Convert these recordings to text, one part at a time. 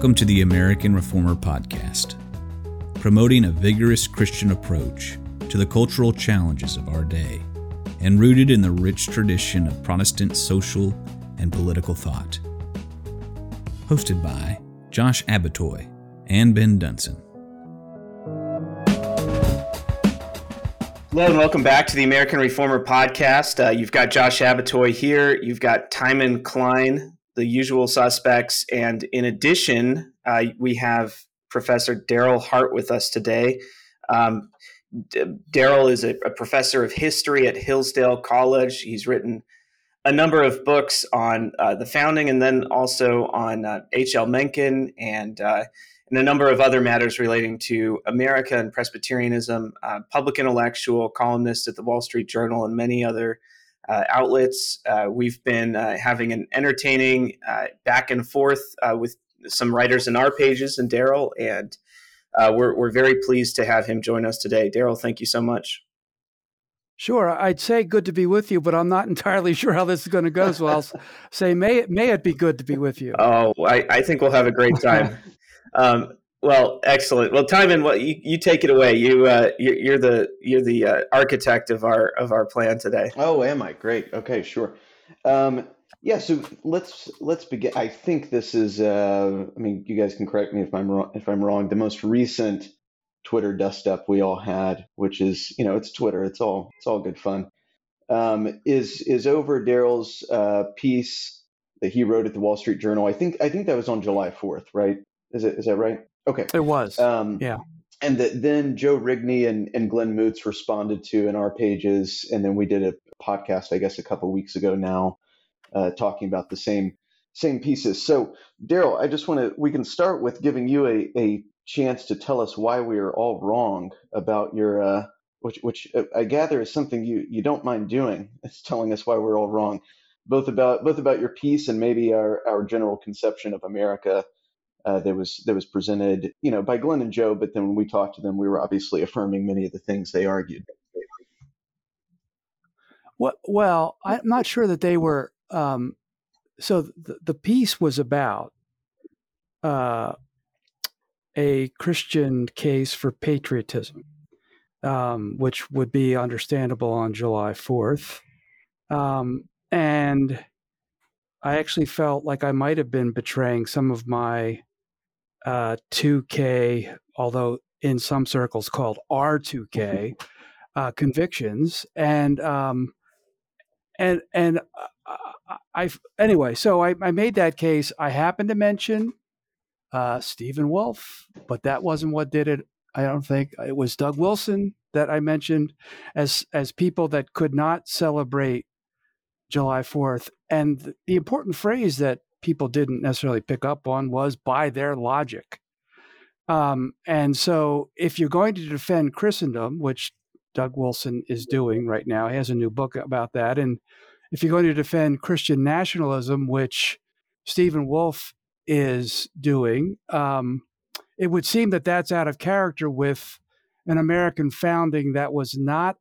Welcome to the American Reformer Podcast, promoting a vigorous Christian approach to the cultural challenges of our day and rooted in the rich tradition of Protestant social and political thought. Hosted by Josh Abbotoy and Ben Dunson. Hello and welcome back to the American Reformer podcast. Uh, you've got Josh Abbotoy here. You've got Timon Cline, the usual suspects, and in addition, uh, we have Professor Darryl Hart with us today. Um, D- Darryl is a, a, professor of history at Hillsdale College. He's written a number of books on uh, the founding, and then also on H.L. Uh, Mencken and uh, and a number of other matters relating to America and Presbyterianism, uh, public intellectual, columnist at the Wall Street Journal, and many other uh, outlets. Uh, we've been uh, having an entertaining uh, back and forth uh, with some writers in our pages and Darryl, and we're, we're very pleased to have him join us today. Darryl, thank you so much. Sure, I'd say good to be with you, but I'm not entirely sure how this is going to go. So I'll say, may it may it be good to be with you. Oh, I, I think we'll have a great time. Um, well, excellent. Well, Timon, what you, you take it away. You uh, you're the you're the uh, architect of our of our plan today. Oh, am I? Great. Okay, sure. Um, yeah. So let's let's begin. I think this is. Uh, I mean, you guys can correct me if I'm wrong. If I'm wrong, the most recent Twitter dust up we all had, which is you know it's Twitter. It's all it's all good fun. Um, is is over Darryl's uh, piece that he wrote at the Wall Street Journal. I think I think that was on July 4th, right? Is it is that right? Okay. It was. Um, yeah. And that then Joe Rigney and, and Glenn Moots responded to in our pages, and then we did a podcast, I guess, a couple weeks ago now, uh, talking about the same same pieces. So, Darryl, I just want to we can start with giving you a, a chance to tell us why we are all wrong about your uh, which which uh, I gather is something you you don't mind doing. It's telling us why we're all wrong, both about both about your piece and maybe our our general conception of America uh, that was that was presented, you know, by Glenn and Joe. But then when we talked to them, we were obviously affirming many of the things they argued. Well, well, I'm not sure that they were. Um, so the, the piece was about uh, a Christian case for patriotism, um, which would be understandable on July 4th. Um, and I actually felt like I might have been betraying some of my uh, 2K, although in some circles called R2K, uh, convictions, and um, and and uh, I anyway. So I, I made that case. I happened to mention uh, Stephen Wolfe, but that wasn't what did it. I don't think it was Doug Wilson that I mentioned as as people that could not celebrate July 4th. And the important phrase that people didn't necessarily pick up on was by their logic. Um, and so, if you're going to defend Christendom, which Doug Wilson is doing right now, he has a new book about that. And if you're going to defend Christian nationalism, which Stephen Wolfe is doing, um, it would seem that that's out of character with an American founding that was not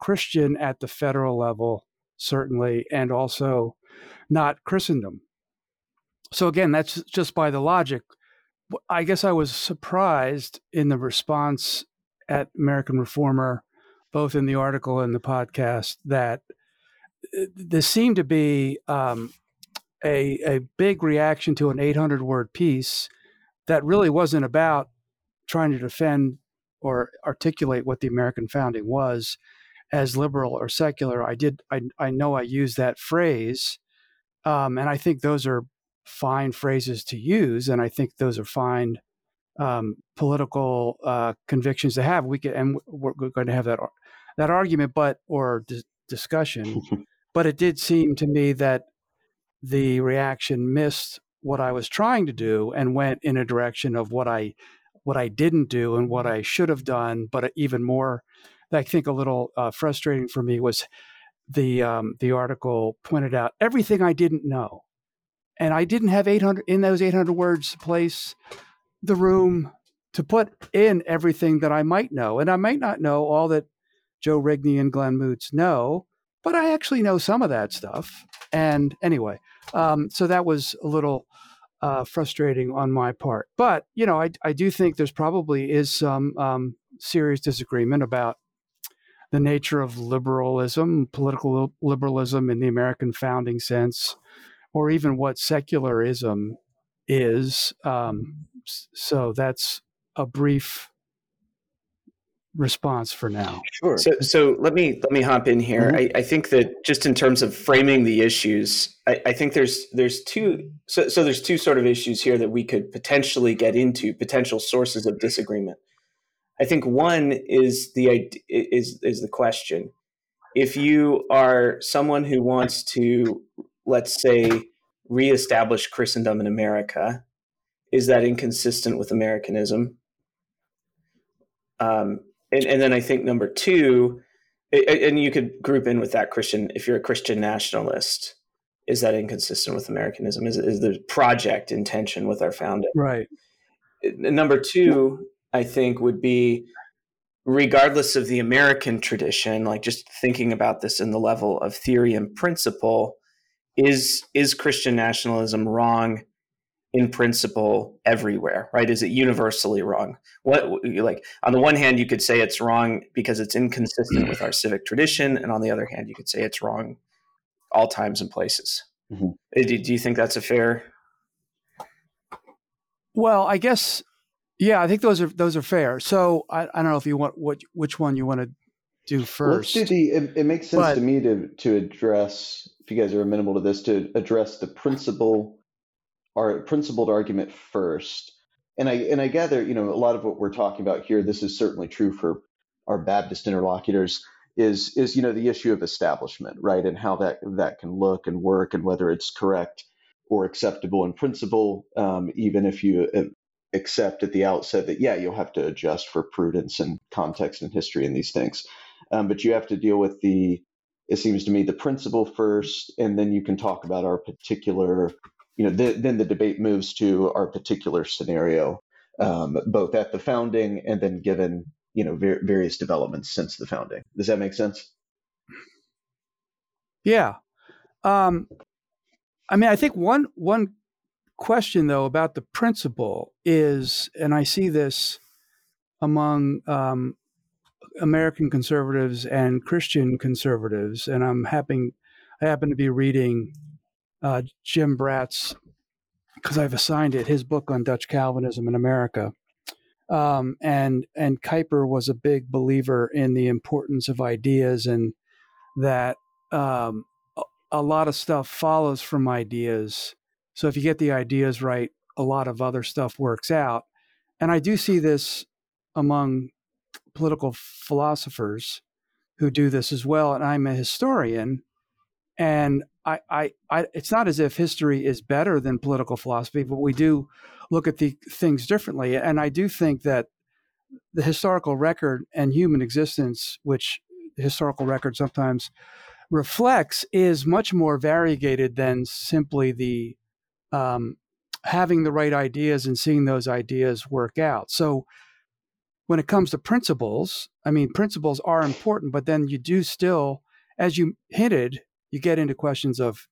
Christian at the federal level, certainly, and also not Christendom so again, that's just by the logic. I guess I was surprised in the response at American Reformer, both in the article and the podcast, that uh, there seemed to be um, a, a big reaction to an 800 word piece that really wasn't about trying to defend or articulate what the American founding was as liberal or secular. I did, I, I know I used that phrase. Um, and I think those are fine phrases to use, and I think those are fine um, political uh, convictions to have. We can, and we're going to have that that argument, but or di- discussion. but it did seem to me that the reaction missed what I was trying to do and went in a direction of what I what I didn't do and what I should have done. But even more, I think a little uh, frustrating for me was the um, the article pointed out everything I didn't know and I didn't have 800 in those 800 words to place the room to put in everything that I might know. And I might not know all that Joe Rigney and Glenn Moots know, but I actually know some of that stuff. And anyway, um, so that was a little uh, frustrating on my part. But you know, I I do think there's probably is some um, serious disagreement about the nature of liberalism, political liberalism in the American founding sense, or even what secularism is. Um, so that's a brief response for now. Sure. So, so let me let me hop in here. Mm-hmm. I, I, think that just in terms of framing the issues, I, I, think there's there's two so, so there's two sort of issues here that we could potentially get into potential sources of disagreement. I think one is the is is the question: if you are someone who wants to, let's say, reestablish Christendom in America, is that inconsistent with Americanism? Um, and, and then I think number two, and you could group in with that Christian, if you're a Christian nationalist, is that inconsistent with Americanism? Is, is the project intention with our founding? Right. Number two, I think, would be regardless of the American tradition, like just thinking about this in the level of theory and principle, is is Christian nationalism wrong in principle everywhere right? Is it universally wrong? What like on the one hand you could say it's wrong because it's inconsistent with our civic tradition and on the other hand you could say it's wrong all times and places. Mm-hmm. do, do you think that's a fair? Well i guess yeah i think those are those are fair. So i, I don't know if you want what which one you want to do first let's do the it, it makes sense but, to me to to address if you guys are amenable to this to address the principle our principled argument first. And I and I gather, you know, a lot of what we're talking about here, this is certainly true for our Baptist interlocutors, is is you know the issue of establishment, right, and how that that can look and work, and whether it's correct or acceptable in principle, um, even if you uh, accept at the outset that yeah, you'll have to adjust for prudence and context and history and these things, um, but you have to deal with the it seems to me the principle first, and then you can talk about our particular you know, the, then the debate moves to our particular scenario, um, both at the founding and then given, you know, ver- various developments since the founding. Does that make sense? Yeah. Um, I mean, I think one one question though about the principle is, and I see this among um, American conservatives and Christian conservatives, and I'm happy I happen to be reading uh, Jim Bratt's, because I've assigned it his book on Dutch Calvinism in America. Um, and and Kuyper was a big believer in the importance of ideas and that um, a lot of stuff follows from ideas. So if you get the ideas right, a lot of other stuff works out. And I do see this among political philosophers who do this as well. And I'm a historian, and I, I, I, it's not as if history is better than political philosophy, but we do look at the things differently. And I do think that the historical record and human existence, which the historical record sometimes reflects, is much more variegated than simply the um, having the right ideas and seeing those ideas work out. So when it comes to principles, I mean, principles are important, but then you do still, as you hinted, you get into questions of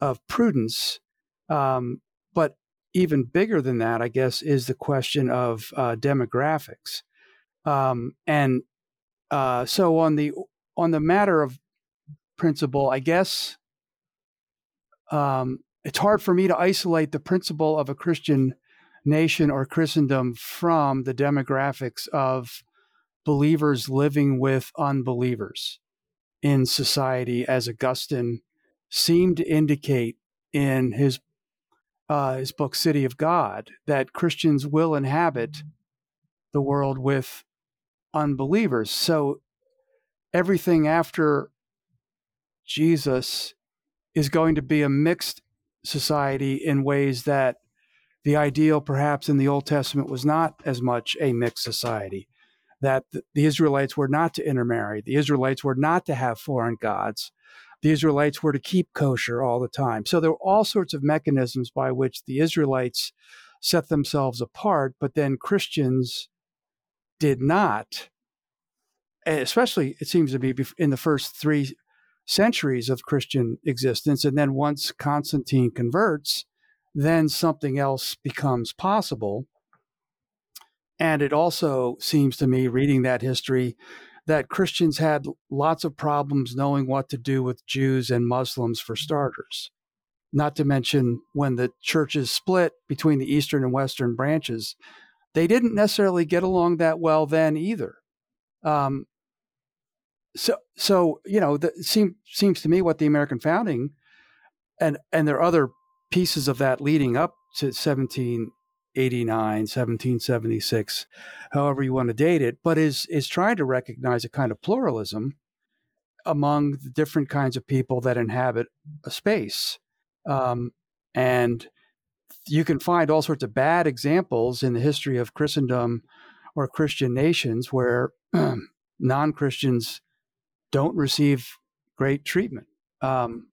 of prudence. Um, but even bigger than that, I guess, is the question of uh, demographics. Um, and uh, so on the on the matter of principle, I guess um, it's hard for me to isolate the principle of a Christian nation or Christendom from the demographics of believers living with unbelievers in society, as Augustine seemed to indicate in his uh, his book City of God, that Christians will inhabit the world with unbelievers. So everything after Jesus is going to be a mixed society in ways that the ideal, perhaps in the Old Testament, was not as much a mixed society that the Israelites were not to intermarry, the Israelites were not to have foreign gods, the Israelites were to keep kosher all the time. So there were all sorts of mechanisms by which the Israelites set themselves apart, but then Christians did not. Especially, it seems to be in the first three centuries of Christian existence. And then once Constantine converts, then something else becomes possible. And it also seems to me, reading that history, that Christians had lots of problems knowing what to do with Jews and Muslims for starters. Not to mention when the churches split between the eastern and western branches, they didn't necessarily get along that well then either. Um, so, so you know, the, seem, seems to me what the American founding, and and there are other pieces of that leading up to 1789, 1776, however you want to date it, but is is trying to recognize a kind of pluralism among the different kinds of people that inhabit a space. Um, and you can find all sorts of bad examples in the history of Christendom or Christian nations where non Christians don't receive great treatment. Um,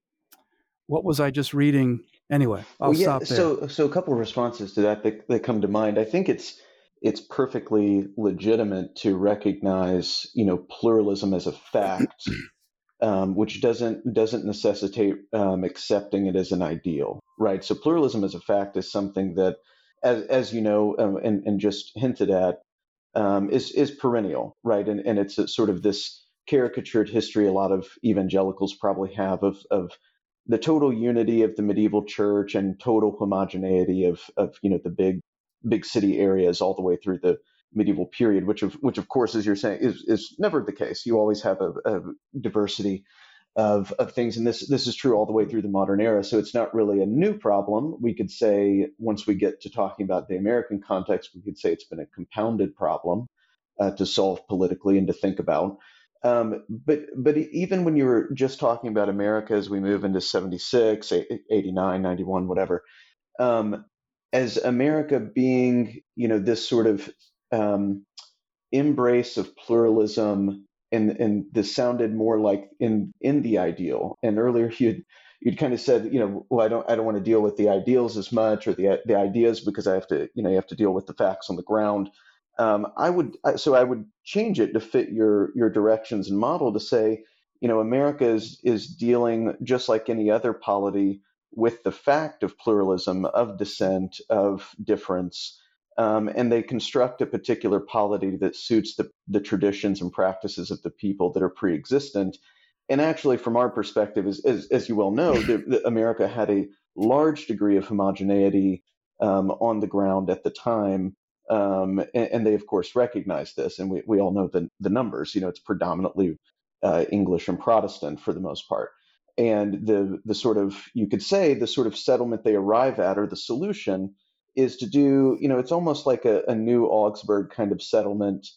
what was I just reading? Anyway, I'll well, yeah, stop there. So, so a couple of responses to that, that that come to mind. I think it's it's perfectly legitimate to recognize, you know, pluralism as a fact um, which doesn't doesn't necessitate um, accepting it as an ideal, right? So pluralism as a fact is something that, as as you know, um, and and just hinted at, um, is is perennial, right? And and it's sort of this caricatured history a lot of evangelicals probably have of of the total unity of the medieval church and total homogeneity of of you know the big big city areas all the way through the medieval period, which of which of course, as you're saying, is is never the case. You always have a, a diversity of of things, and this this is true all the way through the modern era. So it's not really a new problem. We could say once we get to talking about the American context, we could say it's been a compounded problem uh, to solve politically and to think about. Um, but but even when you were just talking about America as we move into 76, 89, 91, whatever, um, as America being you know this sort of um, embrace of pluralism and and this sounded more like in in the ideal and earlier you'd you'd kind of said you know well i don't i don't want to deal with the ideals as much or the the ideas because i have to you know you have to deal with the facts on the ground um, i would so i would change it to fit your your directions and model to say you know america is is dealing just like any other polity with the fact of pluralism of dissent of difference um, and they construct a particular polity that suits the, the traditions and practices of the people that are pre-existent. And actually, from our perspective, as, as, as you well know, the, the America had a large degree of homogeneity um, on the ground at the time. Um, and, and, they, of course, recognize this. And we, we all know the, the numbers. You know, it's predominantly uh, English and Protestant for the most part. And the, the sort of, you could say, the sort of settlement they arrive at or the solution is to do, you know, it's almost like a, a new Augsburg kind of settlement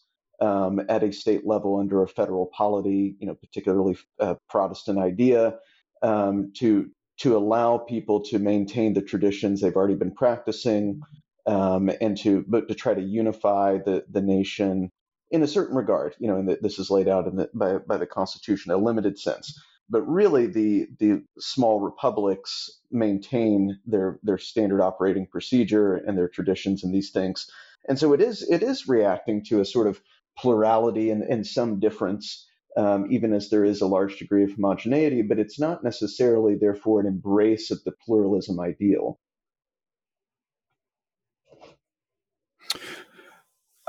um, at a state level under a federal polity, you know, particularly a uh, Protestant idea, um, to to allow people to maintain the traditions they've already been practicing, um, and to but to try to unify the the nation in a certain regard, you know, and this is laid out in the, by by the Constitution, a limited sense. But really the the small republics maintain their their standard operating procedure and their traditions and these things. And so it is it is reacting to a sort of plurality and, and some difference um, even as there is a large degree of homogeneity but it's not necessarily therefore an embrace of the pluralism ideal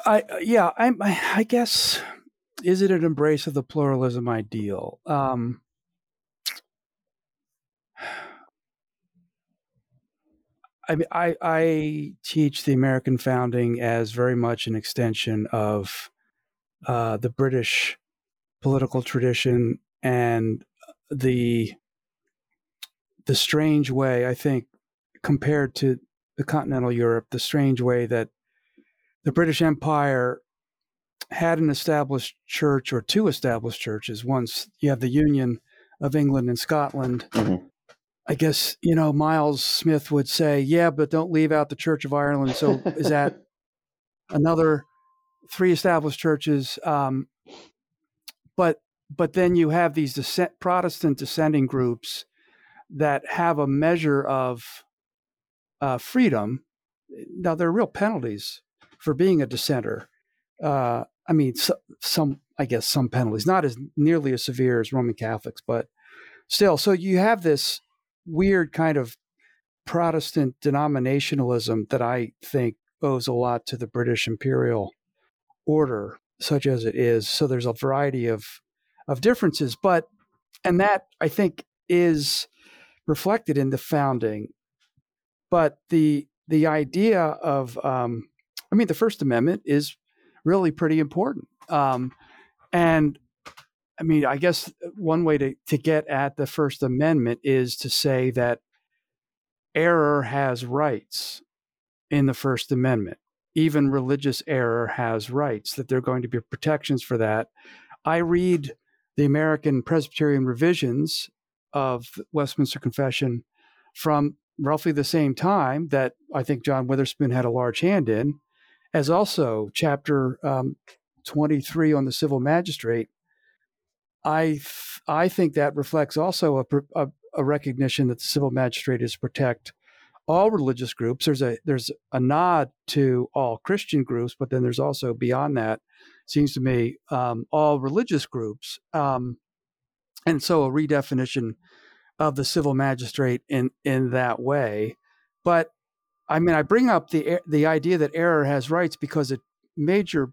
I yeah I I guess is it an embrace of the pluralism ideal? Um, I mean, I, I teach the American founding as very much an extension of uh, the British political tradition and the the strange way I think compared to the continental Europe, the strange way that the British Empire had an established church or two established churches. Once you have the Union of England and Scotland, mm-hmm. I guess you know Miles Smith would say, "Yeah, but don't leave out the Church of Ireland." So is that another three established churches? Um, but but then you have these dissent, Protestant dissenting groups that have a measure of uh, freedom. Now there are real penalties for being a dissenter. Uh, I mean, so, some I guess some penalties, not as nearly as severe as Roman Catholics, but still. So you have this weird kind of Protestant denominationalism that I think owes a lot to the British imperial order, such as it is. So there's a variety of of differences, but and that I think is reflected in the founding. But the the idea of um, I mean, the First Amendment is really pretty important. Um, and I mean, I guess one way to, to get at the First Amendment is to say that error has rights in the First Amendment. Even religious error has rights, that there are going to be protections for that. I read the American Presbyterian revisions of Westminster Confession from roughly the same time that I think John Witherspoon had a large hand in, as also chapter um, 23 on the civil magistrate. I th- I think that reflects also a, a, a recognition that the civil magistrate is protect all religious groups. There's a there's a nod to all Christian groups, but then there's also beyond that, seems to me, um, all religious groups, um, and so a redefinition of the civil magistrate in in that way. But I mean, I bring up the the idea that error has rights because a major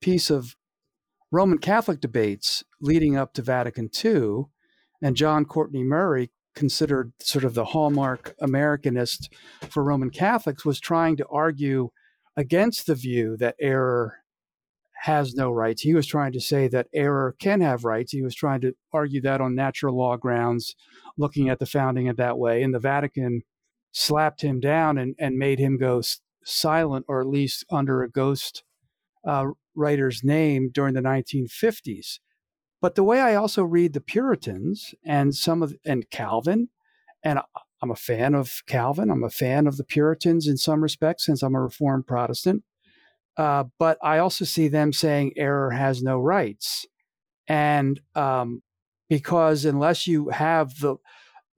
piece of Roman Catholic debates leading up to Vatican II, and John Courtney Murray, considered sort of the hallmark Americanist for Roman Catholics, was trying to argue against the view that error has no rights. He was trying to say that error can have rights. He was trying to argue that on natural law grounds, looking at the founding in that way. And the Vatican slapped him down and, and made him go silent, or at least under a ghost uh, writer's name during the 1950s. But the way I also read the Puritans and some of and Calvin, and I'm a fan of Calvin. I'm a fan of the Puritans in some respects, since I'm a Reformed Protestant. Uh, but I also see them saying error has no rights. And um, because unless you have the,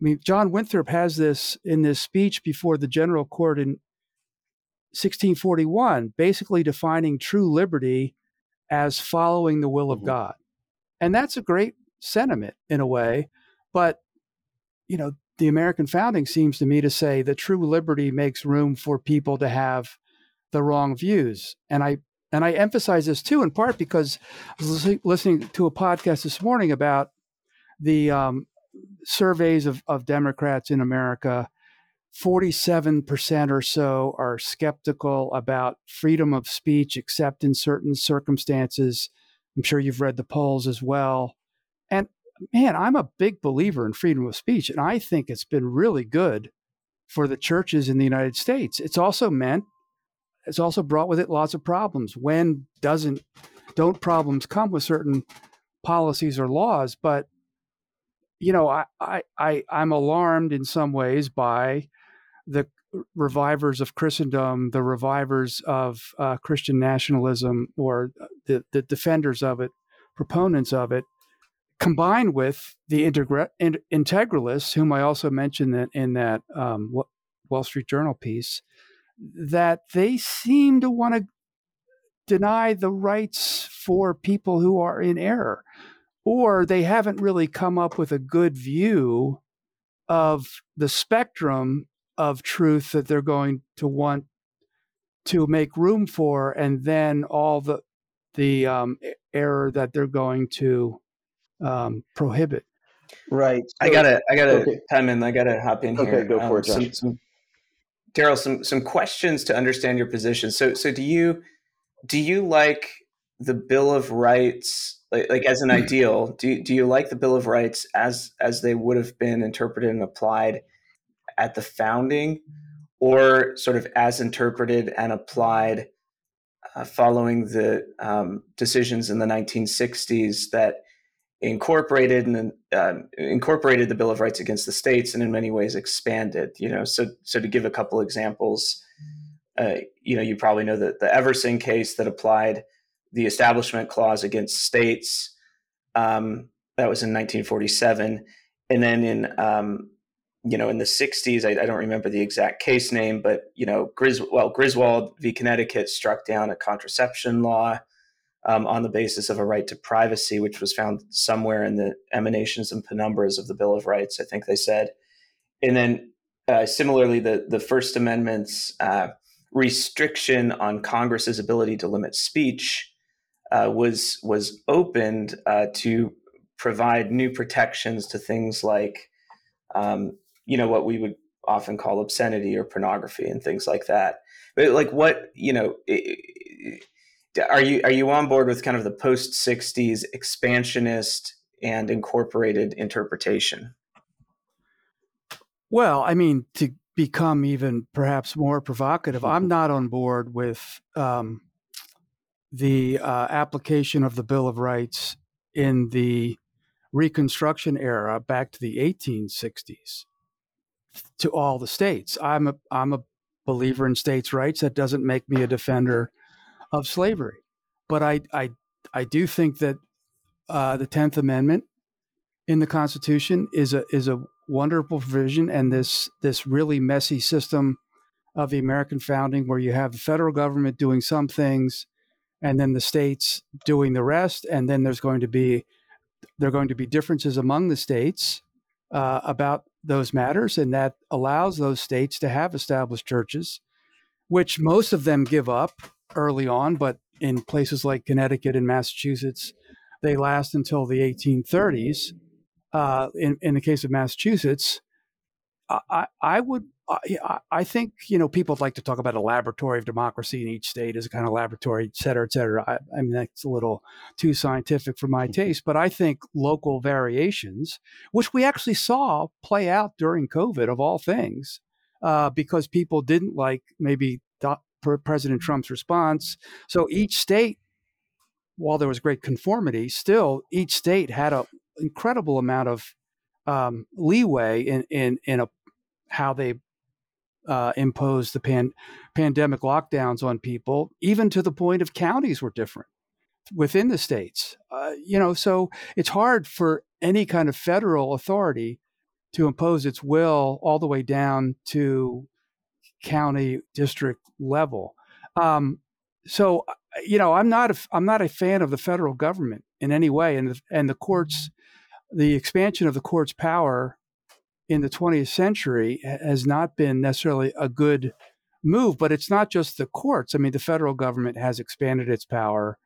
mean, John Winthrop has this in this speech before the General Court in 1641, basically defining true liberty as following the will of mm-hmm. God. And that's a great sentiment in a way. But, you know, the American founding seems to me to say that true liberty makes room for people to have the wrong views. And I and I emphasize this too, in part because I was listening to a podcast this morning about the um, surveys of, of Democrats in America. 47% or so are skeptical about freedom of speech, except in certain circumstances. I'm sure you've read the polls as well. And man, I'm a big believer in freedom of speech, and I think it's been really good for the churches in the United States. It's also meant it's also brought with it lots of problems. When doesn't don't problems come with certain policies or laws? But you know, I I, I I'm alarmed in some ways by the revivers of Christendom, the revivers of uh, Christian nationalism, or the the defenders of it, proponents of it, combined with the integra- in- integralists, whom I also mentioned in, in that um, Wall Street Journal piece that they seem to want to deny the rights for people who are in error, or they haven't really come up with a good view of the spectrum of truth that they're going to want to make room for, and then all the the um, error that they're going to um, prohibit. Right. So, I gotta, I gotta, okay. time in. I gotta hop in okay, here. Okay, go for um, it, Josh. Some, some Darryl, some some questions to understand your position. So so do you do you like the Bill of Rights like, like as an ideal? Do do you like the Bill of Rights as as they would have been interpreted and applied at the founding, or sort of as interpreted and applied uh, following the um, decisions in the 1960s that incorporated and uh, incorporated the Bill of Rights against the states, and in many ways expanded. You know, so so to give a couple examples, uh, you know, you probably know that the Everson case that applied the Establishment Clause against states. Um, that was in 1947, and then in um, you know in the 60s, I, I, don't remember the exact case name, but you know, Gris- well, Griswold v. Connecticut struck down a contraception law um, on the basis of a right to privacy, which was found somewhere in the emanations and penumbras of the Bill of Rights, I think they said. And then uh, similarly, the the First Amendment's uh, restriction on Congress's ability to limit speech uh, was was opened uh, to provide new protections to things like, um, you know, what we would often call obscenity or pornography and things like that. But like, what you know, are you are you on board with kind of the post '60s expansionist and incorporated interpretation? Well, I mean, to become even perhaps more provocative, I'm not on board with um, the uh, application of the Bill of Rights in the Reconstruction era back to the 1860s to all the states. I'm a I'm a believer in states' rights. That doesn't make me a defender of slavery, but I I I do think that uh, the Tenth Amendment in the Constitution is a is a wonderful provision, and this this really messy system of the American founding, where you have the federal government doing some things, and then the states doing the rest, and then there's going to be there are going to be differences among the states uh, about those matters, and that allows those states to have established churches, which most of them give up early on, but in places like Connecticut and Massachusetts, they last until the 1830s uh, in, in the case of Massachusetts, I, I would, I, I think, you know, people like to talk about a laboratory of democracy in each state as a kind of laboratory, et cetera, et cetera. I, I mean, that's a little too scientific for my mm-hmm. taste, but I think local variations, which we actually saw play out during COVID of all things, uh, because people didn't like maybe President Trump's response. So each state while there was great conformity, still each state had an incredible amount of um, leeway in in in a, how they uh, imposed the pan, pandemic lockdowns on people, even to the point of counties were different within the states. Uh, you know, so it's hard for any kind of federal authority to impose its will all the way down to county district level. Um, so, uh, you know, I'm not a, I'm not a fan of the federal government in any way, and the, and the courts the expansion of the court's power in the 20th century has not been necessarily a good move, but it's not just the courts. I mean, the federal government has expanded its power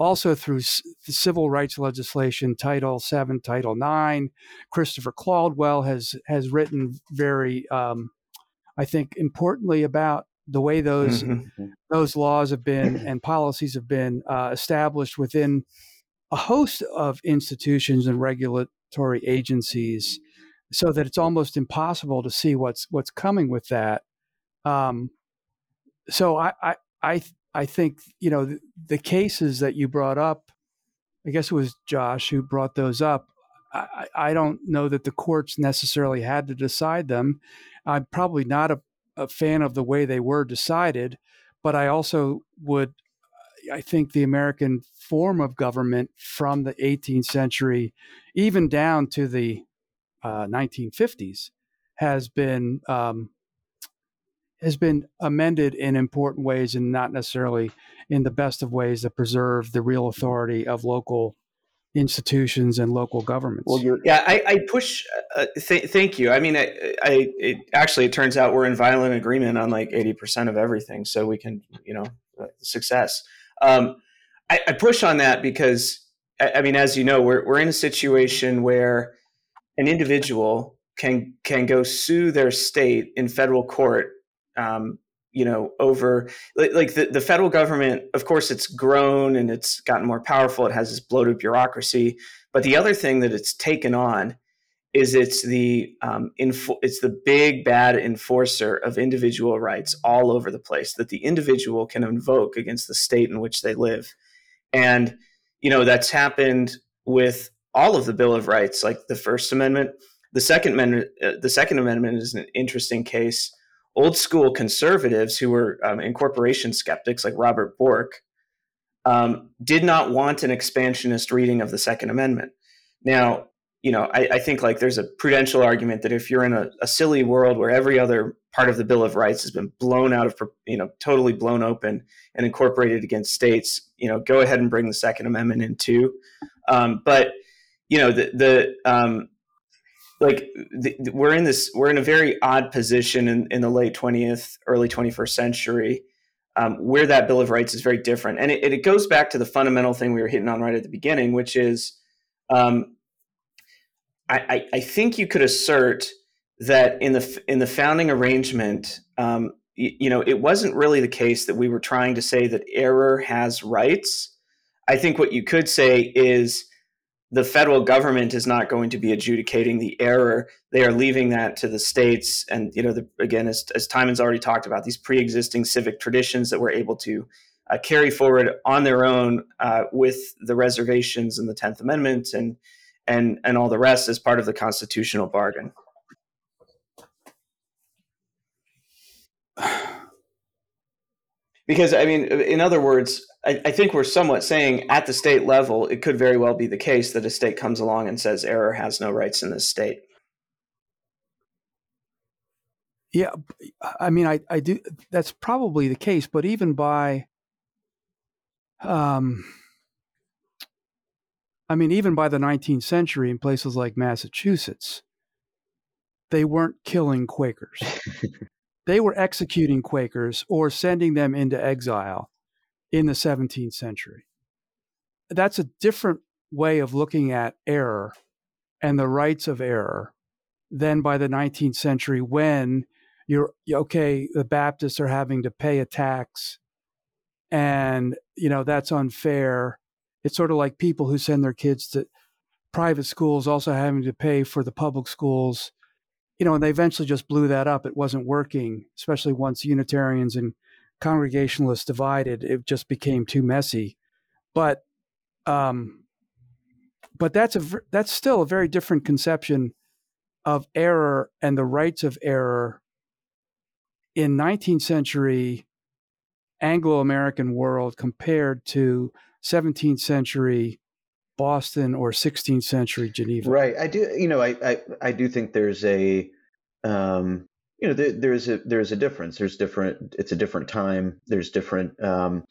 also through civil rights legislation, Title VII, Title IX. Christopher Caldwell has has written very, um, I think, importantly about the way those mm-hmm. those laws have been and policies have been uh, established within a host of institutions and regulatory agencies so that it's almost impossible to see what's what's coming with that. Um, so I, I I I think you know the, the, cases that you brought up. I guess it was Josh who brought those up. I, I don't know that the courts necessarily had to decide them. I'm probably not a, a fan of the way they were decided, but I also would I think the American form of government from the 18th century, even down to the uh, 1950s, has been um, has been amended in important ways and not necessarily in the best of ways that preserve the real authority of local institutions and local governments. Well, yeah, I, I push. Uh, th- thank you. I mean, I, I it, actually it turns out we're in violent agreement on like eighty percent of everything, so we can, you know, uh, success. Um, I, I, push on that because, I, I, mean, as you know, we're, we're in a situation where an individual can can go sue their state in federal court. Um, you know, over like, like the, the federal government, of course, it's grown and it's gotten more powerful. It has this bloated bureaucracy. But the other thing that it's taken on is it's the um, it's the big bad enforcer of individual rights all over the place that the individual can invoke against the state in which they live and you know that's happened with all of the bill of rights like the first amendment. The second amendment uh, the second amendment is an interesting case. Old school conservatives who were um, incorporation skeptics like robert bork um, did not want an expansionist reading of the second amendment. Now you know, I, I, think like there's a prudential argument that if you're in a, a, silly world where every other part of the Bill of Rights has been blown out of, you know, totally blown open and incorporated against states, you know, go ahead and bring the Second Amendment in too. Um, but you know, the the um, like the, we're in this we're in a very odd position in, in the late 20th early 21st century um, where that bill of rights is very different. And it, it, goes back to the fundamental thing we were hitting on right at the beginning which is um, I, I, think you could assert that in the in the founding arrangement um, you, you know it wasn't really the case that we were trying to say that error has rights. I think what you could say is the federal government is not going to be adjudicating the error. They are leaving that to the states. And, you know, the, again, as, as Timon's already talked about, these pre existing civic traditions that we're able to uh, carry forward on their own uh, with the reservations and the 10th Amendment and, and, and all the rest as part of the constitutional bargain. Because, I mean, in other words, I, I, think we're somewhat saying at the state level, it could very well be the case that a state comes along and says error has no rights in this state. Yeah, I mean, I, I do. That's probably the case, but even by, um, I mean, even by the 19th century, in places like Massachusetts, they weren't killing Quakers. they were executing Quakers or sending them into exile in the 17th century. That's a different way of looking at error and the rights of error than by the 19th century when you're okay the baptists are having to pay a tax and you know that's unfair. It's sort of like people who send their kids to private schools also having to pay for the public schools. You know and they eventually just blew that up. It wasn't working especially once unitarians and Congregationalists divided, it just became too messy. But um, but that's a that's still a very different conception of error and the rights of error in 19th century Anglo-American world compared to 17th century Boston or 16th century Geneva. Right. I do. You know, I I, I do think there's a um, you know there, there's a there's a difference. There's different it's a different time. There's different um,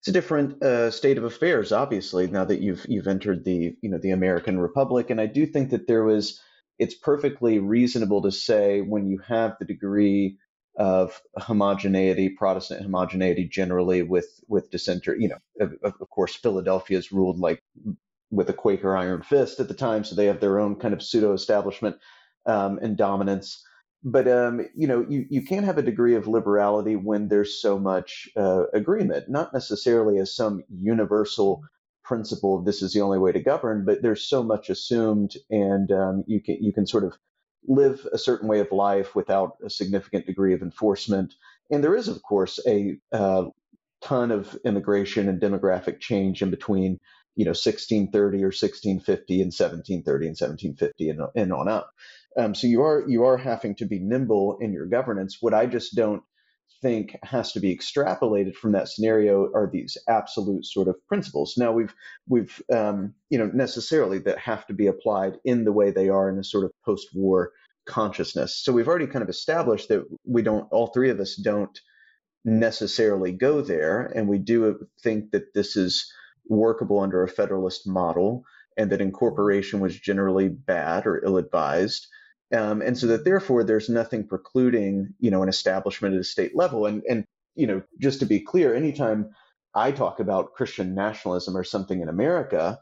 it's a different uh, state of affairs obviously now that you've you've entered the you know the American Republic. And I do think that there was it's perfectly reasonable to say when you have the degree of homogeneity Protestant homogeneity generally with with dissenter you know of, of course Philadelphia is ruled like with a Quaker iron fist at the time so they have their own kind of pseudo establishment um, and dominance but um, you know you, you can have a degree of liberality when there's so much uh, agreement not necessarily as some universal principle of this is the only way to govern but there's so much assumed and um, you can you can sort of live a certain way of life without a significant degree of enforcement. And there is of course a uh, ton of immigration and demographic change in between you know 1630 or 1650 and 1730 and 1750 and, and on up um, so you are you are having to be nimble in your governance. What I just don't think has to be extrapolated from that scenario are these absolute sort of principles. Now we've we've um, you know necessarily that have to be applied in the way they are in a sort of post-war consciousness. So we've already kind of established that we don't all three of us don't necessarily go there, and we do think that this is workable under a federalist model, and that incorporation was generally bad or ill-advised. Um, and so that therefore there's nothing precluding, you know, an establishment at a state level. And, and, you know, just to be clear, anytime I talk about Christian nationalism or something in America,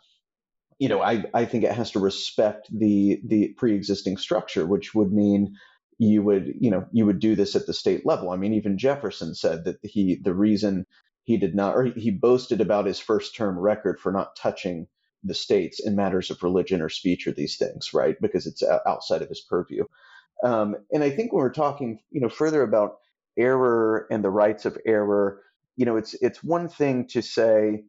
you know, I, I think it has to respect the the pre-existing structure, which would mean you would, you know, you would do this at the state level. I mean, even Jefferson said that he the reason he did not, or he boasted about his first term record for not touching the states in matters of religion or speech or these things, right? Because it's outside of his purview. Um, and I think when we're talking, you know, further about error and the rights of error, you know, it's it's one thing to say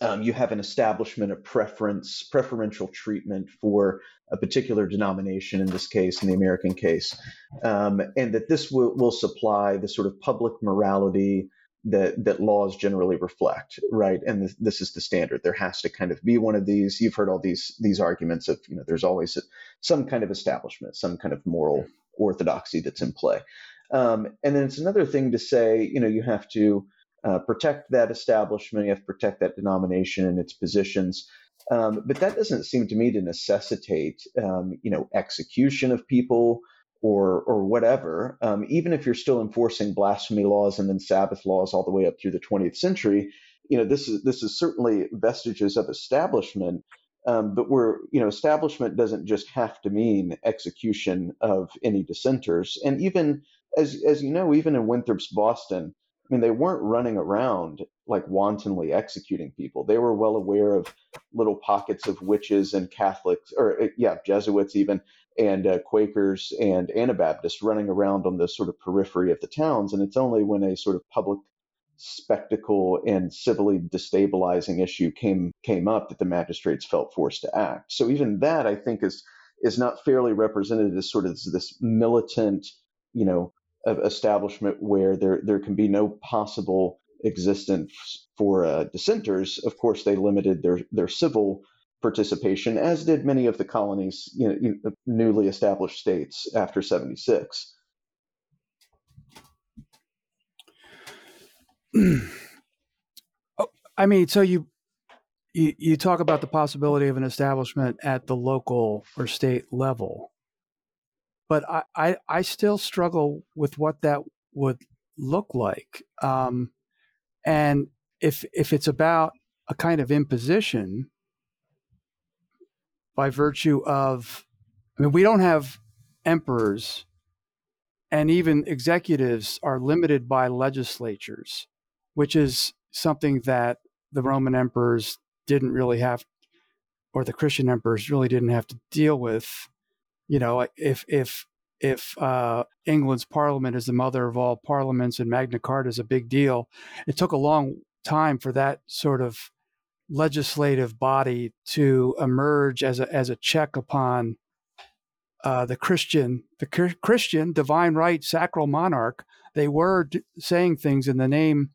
um, you have an establishment of preference, preferential treatment for a particular denomination, in this case, in the American case, um, and that this will, will supply the sort of public morality that that laws generally reflect, right? And this, this, is the standard. There has to kind of be one of these. You've heard all these these arguments of you know there's always a, some kind of establishment, some kind of moral orthodoxy that's in play. Um, and then it's another thing to say you know you have to uh, protect that establishment, you have to protect that denomination and its positions. Um, but that doesn't seem to me to necessitate, um, you know, execution of people or or whatever. Um, even if you're still enforcing blasphemy laws and then Sabbath laws all the way up through the 20th century, you know, this is this is certainly vestiges of establishment. Um, but we're, you know, establishment doesn't just have to mean execution of any dissenters. And even as as you know, even in Winthrop's Boston, I mean, they weren't running around like wantonly executing people. They were well aware of little pockets of witches and Catholics, or uh, yeah, Jesuits even, and uh, Quakers and Anabaptists running around on the sort of periphery of the towns. And it's only when a sort of public spectacle and civilly destabilizing issue came came up that the magistrates felt forced to act. So even that, I think, is is not fairly represented as sort of this militant, you know, establishment where there there can be no possible existence for uh, dissenters. Of course, they limited their their civil participation, as did many of the colonies, you know, newly established states after '76. I mean, so you, you you talk about the possibility of an establishment at the local or state level, but I I, I still struggle with what that would look like, um, and if if it's about a kind of imposition by virtue of, I mean, we don't have emperors, and even executives are limited by legislatures, which is something that the Roman emperors didn't really have, or the Christian emperors really didn't have to deal with. You know, if if if uh, England's parliament is the mother of all parliaments and Magna Carta is a big deal, it took a long time for that sort of legislative body to emerge as a as a check upon uh, the Christian the Christian divine right sacral monarch. They were d- saying things in the name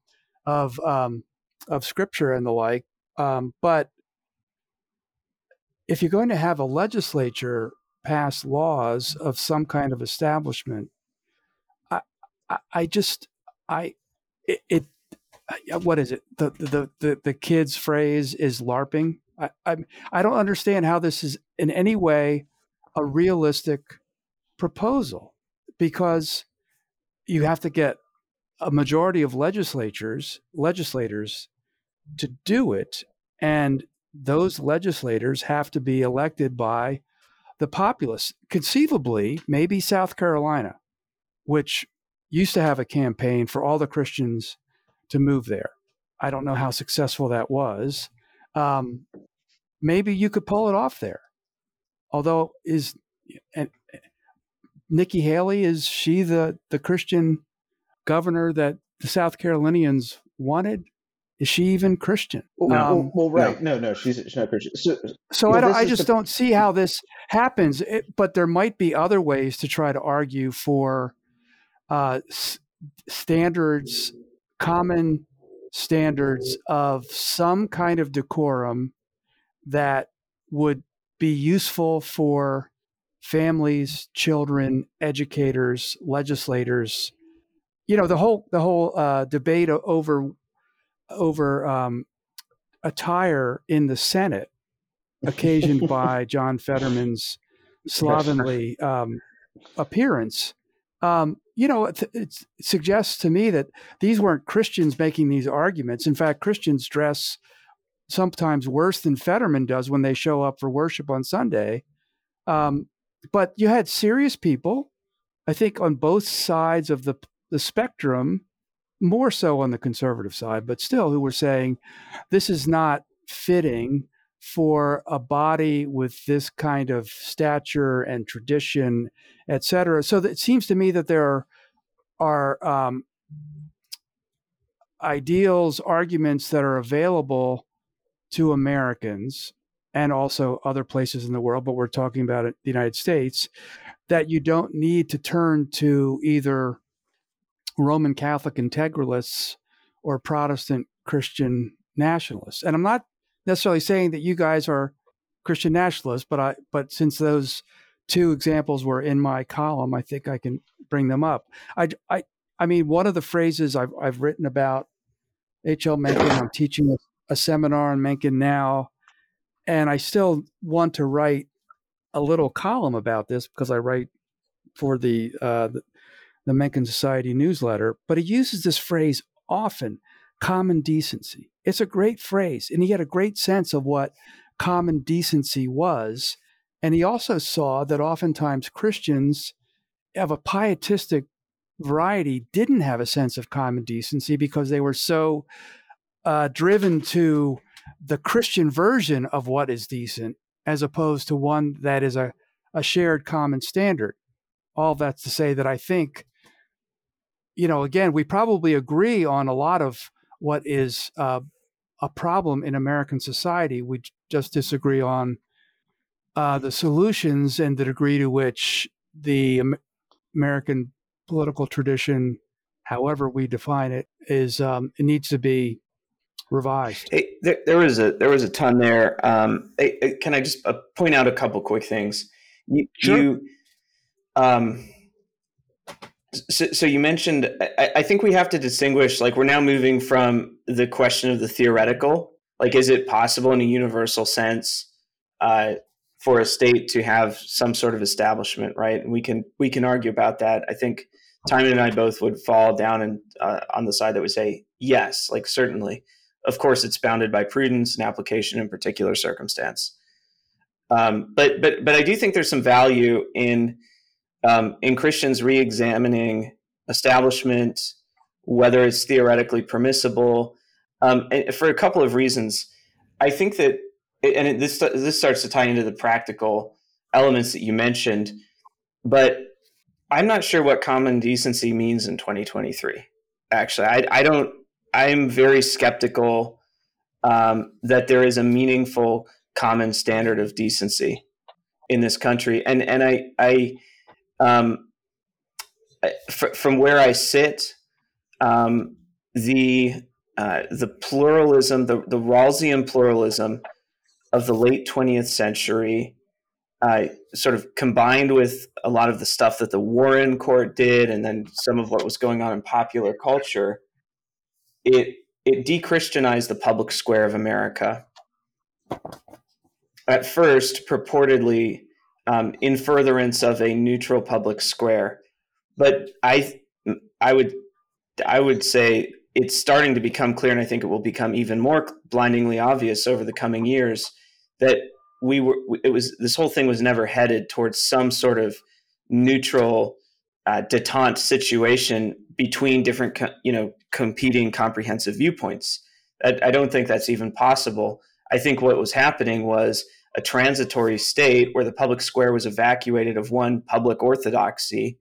of um, of scripture and the like. Um, but if you're going to have a legislature pass laws of some kind of establishment, I, I, I just, I, it, it, Uh, what is it? The, the, the, the kid's phrase is LARPing. I, I, I don't understand how this is in any way a realistic proposal because you have to get a majority of legislatures legislators to do it and those legislators have to be elected by the populace conceivably maybe south carolina which used to have a campaign for all the christians to move there i don't know how successful that was um, maybe you could pull it off there although is and nikki haley is she the the christian governor that the South Carolinians wanted? Is she even Christian? Well, um, well, well right. No. no, no, she's, she's not Christian. So, so I, don't, I just the... don't see how this happens. It, but there might be other ways to try to argue for uh, s- standards, common standards of some kind of decorum that would be useful for families, children, educators, legislators, you know the whole the whole uh, debate over over um, attire in the Senate, occasioned by John Fetterman's slovenly um, appearance. Um, you know, it, it, suggests to me that these weren't Christians making these arguments. In fact, Christians dress sometimes worse than Fetterman does when they show up for worship on Sunday. Um, but you had serious people, I think, on both sides of the the spectrum, more so on the conservative side, but still who were saying this is not fitting for a body with this kind of stature and tradition, et cetera. So it seems to me that there are, are um, ideals, arguments that are available to Americans and also other places in the world, but we're talking about it, the United States, that you don't need to turn to either Roman Catholic integralists or Protestant Christian nationalists. And I'm not necessarily saying that you guys are Christian nationalists, but I but since those two examples were in my column, I think I can bring them up. I I I mean, one of the phrases I've I've written about H.L. Mencken. I'm teaching a, a seminar on Mencken now, and I still want to write a little column about this because I write for the uh, the, the Mencken Society newsletter. But he uses this phrase often: "common decency." It's a great phrase, and he had a great sense of what common decency was. And he also saw that oftentimes Christians of a pietistic variety didn't have a sense of common decency because they were so uh, driven to the Christian version of what is decent as opposed to one that is a, a shared common standard. All that's to say that I think, you know, again, we probably agree on a lot of what is uh, a problem in American society. We just disagree on uh, the solutions and the degree to which the American political tradition, however we define it, is um, it needs to be revised. Hey, there, there, was a there was a ton there. Um, hey, can I just uh, point out a couple quick things? You, sure. You, um, so, so, you mentioned. I, I, think we have to distinguish. Like we're now moving from the question of the theoretical. Like, is it possible in a universal sense uh, for a state to have some sort of establishment? Right, and we can we can argue about that. I think Timon and I both would fall down and uh, on the side that would say yes, like certainly. Of course, it's bounded by prudence and application in particular circumstance. Um, but but but I do think there's some value in um, in Christians re-examining establishment, whether it's theoretically permissible, um, for a couple of reasons. I think that, and it, this this starts to tie into the practical elements that you mentioned, but I'm not sure what common decency means in 2023. Actually, I, I don't. I'm very skeptical um, that there is a meaningful common standard of decency in this country, and and I I um, from where I sit, um, the uh, the pluralism, the the Rawlsian pluralism of the late 20th century uh, sort of combined with a lot of the stuff that the Warren Court did, and then some of what was going on in popular culture, it it dechristianized the public square of America. At first, purportedly um, in furtherance of a neutral public square, but I I would I would say it's starting to become clear, and I think it will become even more blindingly obvious over the coming years that we were it was this whole thing was never headed towards some sort of neutral uh, detente situation between different you know competing comprehensive viewpoints. I, I don't think that's even possible. I think what was happening was a transitory state where the public square was evacuated of one public orthodoxy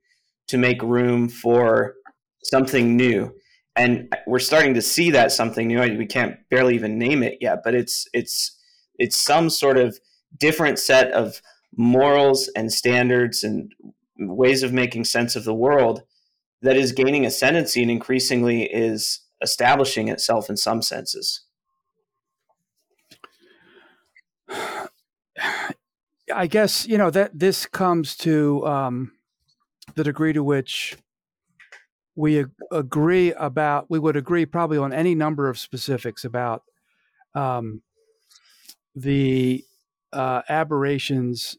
to make room for something new and we're starting to see that something new we can't barely even name it yet but it's it's it's some sort of different set of morals and standards and ways of making sense of the world that is gaining ascendancy and increasingly is establishing itself in some senses. I guess you know that this comes to um, the degree to which we ag- agree about. We would agree probably on any number of specifics about um, the uh, aberrations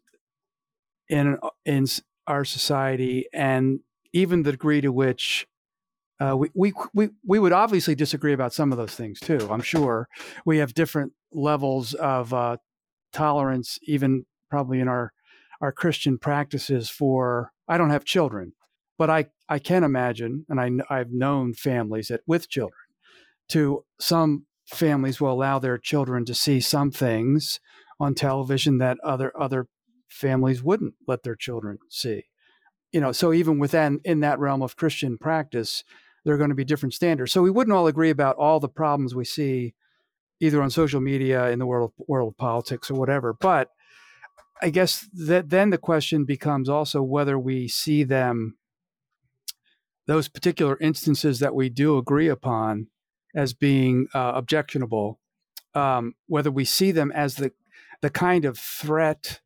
in in our society, and even the degree to which uh, we, we we we would obviously disagree about some of those things too. I'm sure we have different levels of uh, tolerance, even probably in our our Christian practices. For I don't have children, but I I can imagine, and I I've known families that with children, to some families will allow their children to see some things on television that other other families wouldn't let their children see. You know, so even within in that realm of Christian practice, there are going to be different standards. So we wouldn't all agree about all the problems we see either on social media in the world world of politics or whatever. But I guess that then the question becomes also whether we see them those particular instances that we do agree upon as being uh, objectionable, um, whether we see them as the the kind of threat,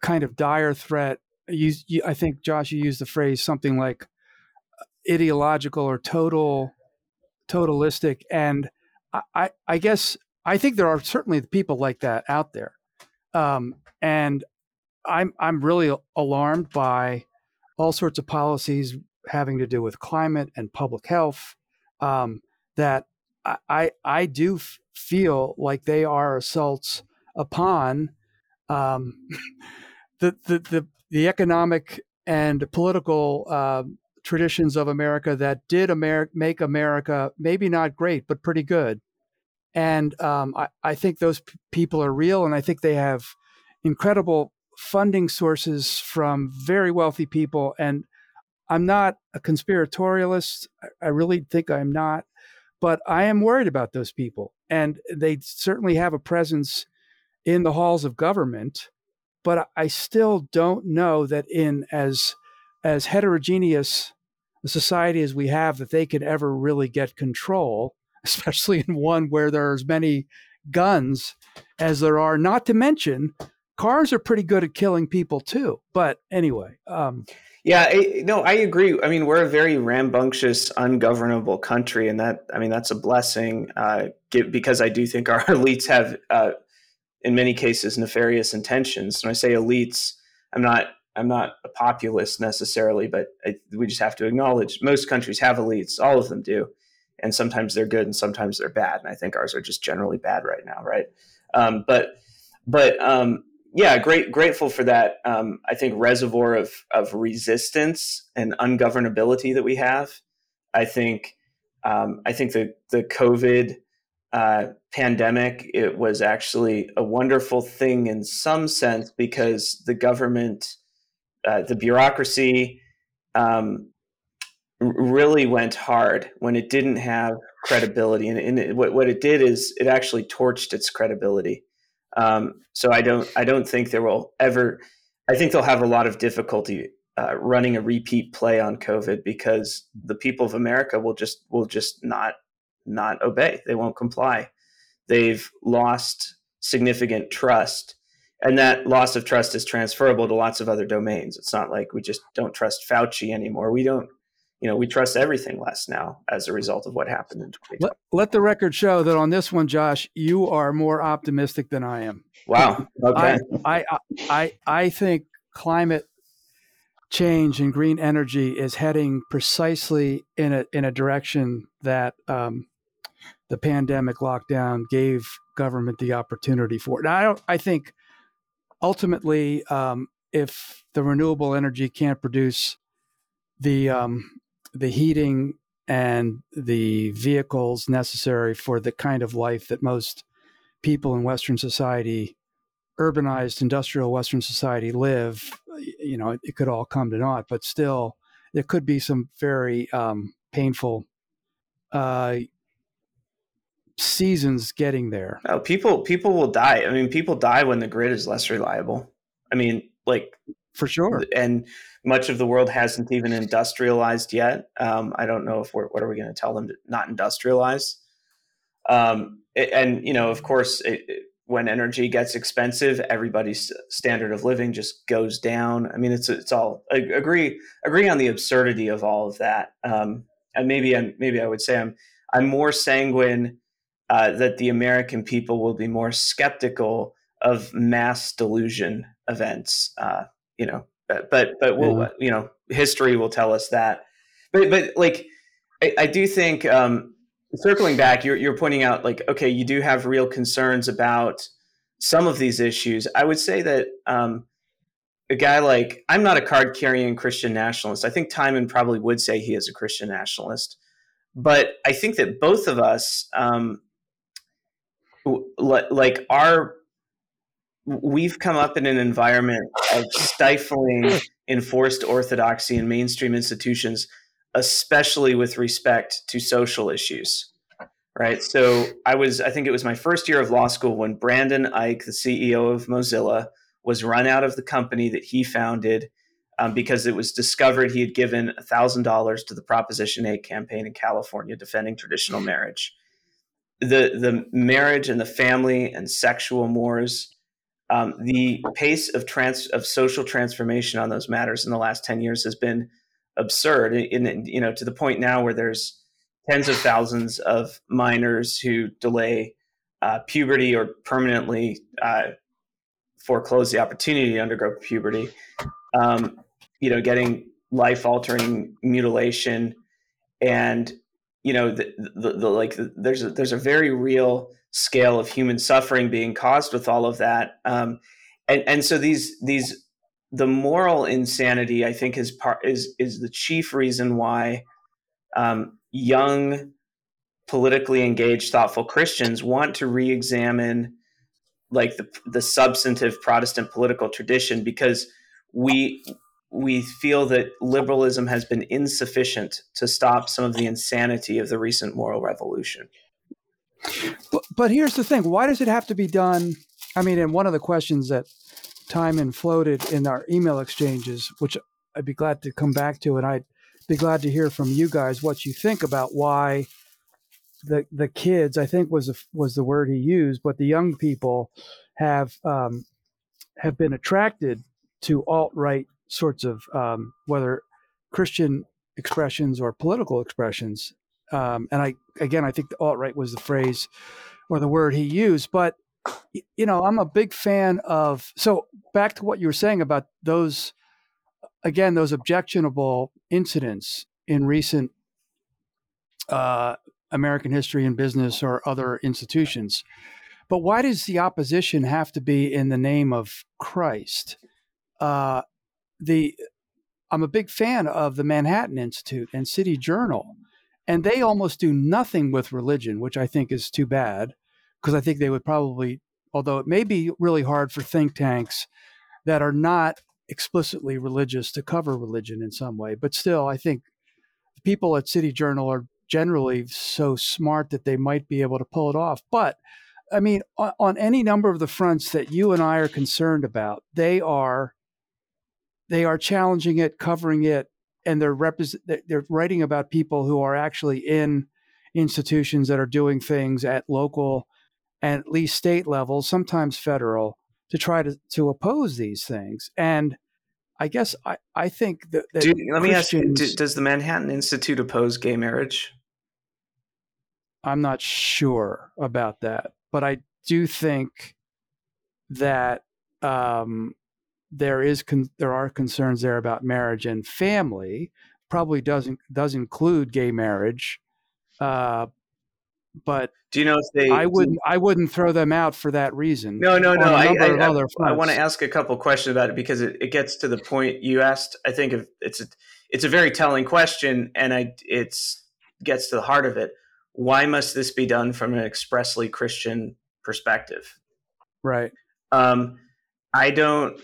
kind of dire threat. You, you, I think, Josh, you used the phrase something like uh, ideological or total, totalistic. And I, I, I guess I think there are certainly people like that out there. Um, and I'm I'm really alarmed by all sorts of policies having to do with climate and public health um, that I I do f- feel like they are assaults upon um, the, the the the economic and political uh, traditions of America that did America make America maybe not great but pretty good. And um, I, I think those p- people are real, and I think they have incredible funding sources from very wealthy people. And I'm not a conspiratorialist. I really think I'm not, but I am worried about those people. And they certainly have a presence in the halls of government. But I still don't know that in as as heterogeneous a society as we have that they could ever really get control, especially in one where there are as many guns as there are. Not to mention cars are pretty good at killing people too. But anyway, um, yeah, no, I agree. I mean, we're a very rambunctious, ungovernable country, and that I mean that's a blessing. Uh, because I do think our elites have, uh, in many cases, nefarious intentions. When I say elites, I'm not I'm not a populist necessarily, but I, we just have to acknowledge most countries have elites. All of them do, and sometimes they're good and sometimes they're bad. And I think ours are just generally bad right now, right? Um, but but um, yeah, great, grateful for that. Um, I think reservoir of of resistance and ungovernability that we have. I think um, I think the the COVID uh, pandemic it was actually a wonderful thing in some sense because the government, uh, the bureaucracy, um, really went hard when it didn't have credibility, and, and it, what what it did is it actually torched its credibility. Um, so I don't I don't think there will ever. I think they'll have a lot of difficulty uh, running a repeat play on COVID because the people of America will just will just not not obey. They won't comply. They've lost significant trust, and that loss of trust is transferable to lots of other domains. It's not like we just don't trust Fauci anymore. We don't you know, we trust everything less now as a result of what happened in 2020. Let, let the record show that on this one, Josh, you are more optimistic than I am. Wow. Okay. I, I, I, I think climate change and green energy is heading precisely in a in a direction that um, the pandemic lockdown gave government the opportunity for. Now, I don't. I think ultimately, um, if the renewable energy can't produce the um, the heating and the vehicles necessary for the kind of life that most people in Western society, urbanized industrial Western society, live, you know, it, it could all come to naught. But still, there could be some very um, painful uh, seasons getting there. Oh, people people will die. I mean, people die when the grid is less reliable. I mean, like for sure. And much of the world hasn't even industrialized yet. Um, I don't know if we're, what are we going to tell them to not industrialize? Um, and you know, of course, it, it, when energy gets expensive, everybody's standard of living just goes down. I mean, it's it's all agree agree on the absurdity of all of that. Um, and maybe I'm maybe I would say I'm I'm more sanguine uh, that the American people will be more skeptical of mass delusion events. Uh, you know, but but, but we'll, yeah. you know, history will tell us that. But but like, I, I do think um, circling back, you're you're pointing out like, okay, you do have real concerns about some of these issues. I would say that. Um, a guy like I'm not a card carrying Christian nationalist. I think Timon probably would say he is a Christian nationalist, but I think that both of us, um, like our we've come up in an environment of stifling enforced orthodoxy in mainstream institutions, especially with respect to social issues. Right. So I was, I think it was my first year of law school when Brendan Eich, the CEO of Mozilla, was run out of the company that he founded um, because it was discovered he had given $1,000 to the Proposition 8 campaign in California defending traditional marriage. The, the marriage and the family and sexual mores um, the pace of trans of social transformation on those matters in the last 10 years has been absurd in, in, you know to the point now where there's tens of thousands of minors who delay uh, puberty or permanently uh, foreclose the opportunity to undergo puberty. Um, you know, getting life altering mutilation, and you know, the, the, the like the, there's a, there's a very real scale of human suffering being caused with all of that. Um, and and so these these the moral insanity I think is part is is the chief reason why um, young politically engaged thoughtful Christians want to re-examine like the the substantive Protestant political tradition because we we feel that liberalism has been insufficient to stop some of the insanity of the recent moral revolution. But, but here's the thing: why does it have to be done? I mean, and one of the questions that Timon floated in our email exchanges, which I'd be glad to come back to, and I'd be glad to hear from you guys what you think about why the the kids, I think was a, was the word he used, but the young people have um, have been attracted to alt right sorts of um, whether Christian expressions or political expressions. Um, and I again, I think the alt right was the phrase or the word he used, but you know, I'm a big fan of. So back to what you were saying about those, again, those objectionable incidents in recent uh, American history and business or other institutions. But why does the opposition have to be in the name of Christ? Uh, the I'm a big fan of the Manhattan Institute and City Journal, and they almost do nothing with religion, which I think is too bad because I think they would probably, although it may be really hard for think tanks that are not explicitly religious to cover religion in some way, but still, I think the people at City Journal are generally so smart that they might be able to pull it off. But I mean, on, on any number of the fronts that you and I are concerned about, they are they are challenging it, covering it, and they're represent they're writing about people who are actually in institutions that are doing things at local and at least state level, sometimes federal, to try to, to oppose these things. And I guess I, I think that, that do, let me ask you: do, Does the Manhattan Institute oppose gay marriage? I'm not sure about that, but I do think that um, there is con- there are concerns there about marriage and family. Probably doesn't does include gay marriage, uh, but do you know if they? I wouldn't. I wouldn't throw them out for that reason. No, no, no. I, I, I, I want to ask a couple questions about it because it, it gets to the point you asked. I think it's a it's a very telling question, and I it's gets to the heart of it. Why must this be done from an expressly Christian perspective? Right. Um, I don't.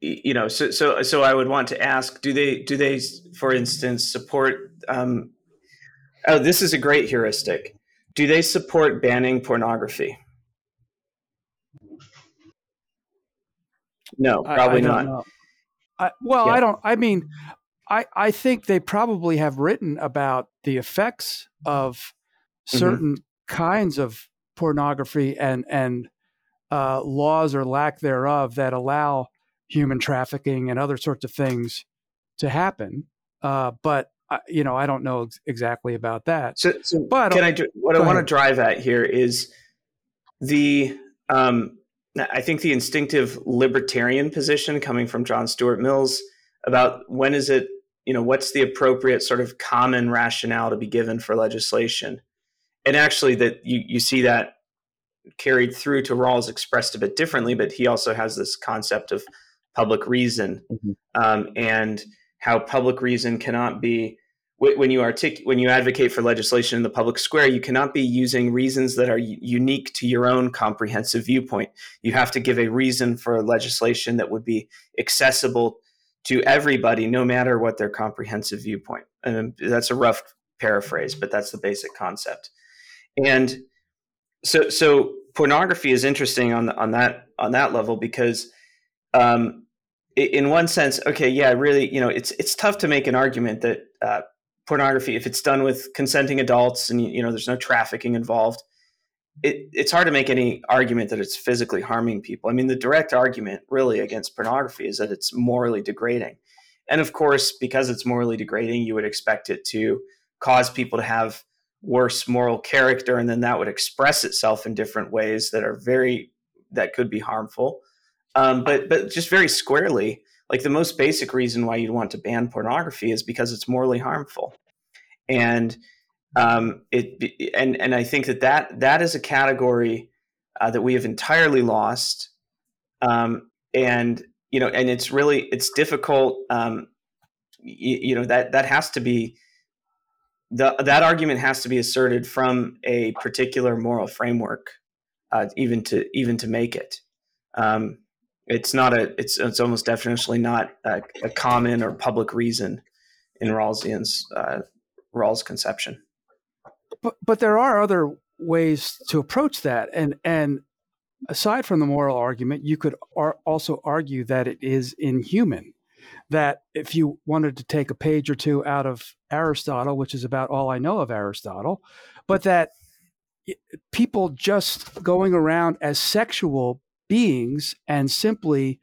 You know, so so so I would want to ask: Do they do they, for instance, support? Um, oh, this is a great heuristic do they support banning pornography? No, probably I, I not. I, well, yeah. I don't. I mean, I I think they probably have written about the effects of mm-hmm. certain mm-hmm. kinds of pornography and and uh, laws or lack thereof that allow human trafficking and other sorts of things to happen. Uh, but you know, I don't know ex- exactly about that. So, so but can I? What I want to drive at here is the. Um, I think the instinctive libertarian position coming from John Stuart Mills about when is it, you know, what's the appropriate sort of common rationale to be given for legislation, and actually that you you see that carried through to Rawls expressed a bit differently, but he also has this concept of public reason mm-hmm. um, and how public reason cannot be when you artic- when you advocate for legislation in the public square, you cannot be using reasons that are unique to your own comprehensive viewpoint. You have to give a reason for legislation that would be accessible to everybody, no matter what their comprehensive viewpoint. And that's a rough paraphrase, but that's the basic concept. And so, so pornography is interesting on the, on that on that level because um, in one sense, okay, yeah, really, you know, it's it's tough to make an argument that uh, pornography, if it's done with consenting adults and you know there's no trafficking involved, it, it's hard to make any argument that it's physically harming people. I mean, the direct argument really against pornography is that it's morally degrading, and of course, because it's morally degrading, you would expect it to cause people to have worse moral character, and then that would express itself in different ways that are very that could be harmful. Um, but but just very squarely, like the most basic reason why you'd want to ban pornography is because it's morally harmful, and um, it and and I think that that that is a category uh, that we have entirely lost, um, and you know, and it's really it's difficult. Um, you, you know that that has to be the, that argument has to be asserted from a particular moral framework, uh, even to even to make it. Um, it's not a it's it's almost definitionally not a, a common or public reason in Rawlsian's uh, Rawls conception. But but there are other ways to approach that, and and aside from the moral argument, you could ar- also argue that it is inhuman that if you wanted to take a page or two out of Aristotle, which is about all I know of Aristotle, but that people just going around as sexual beings and simply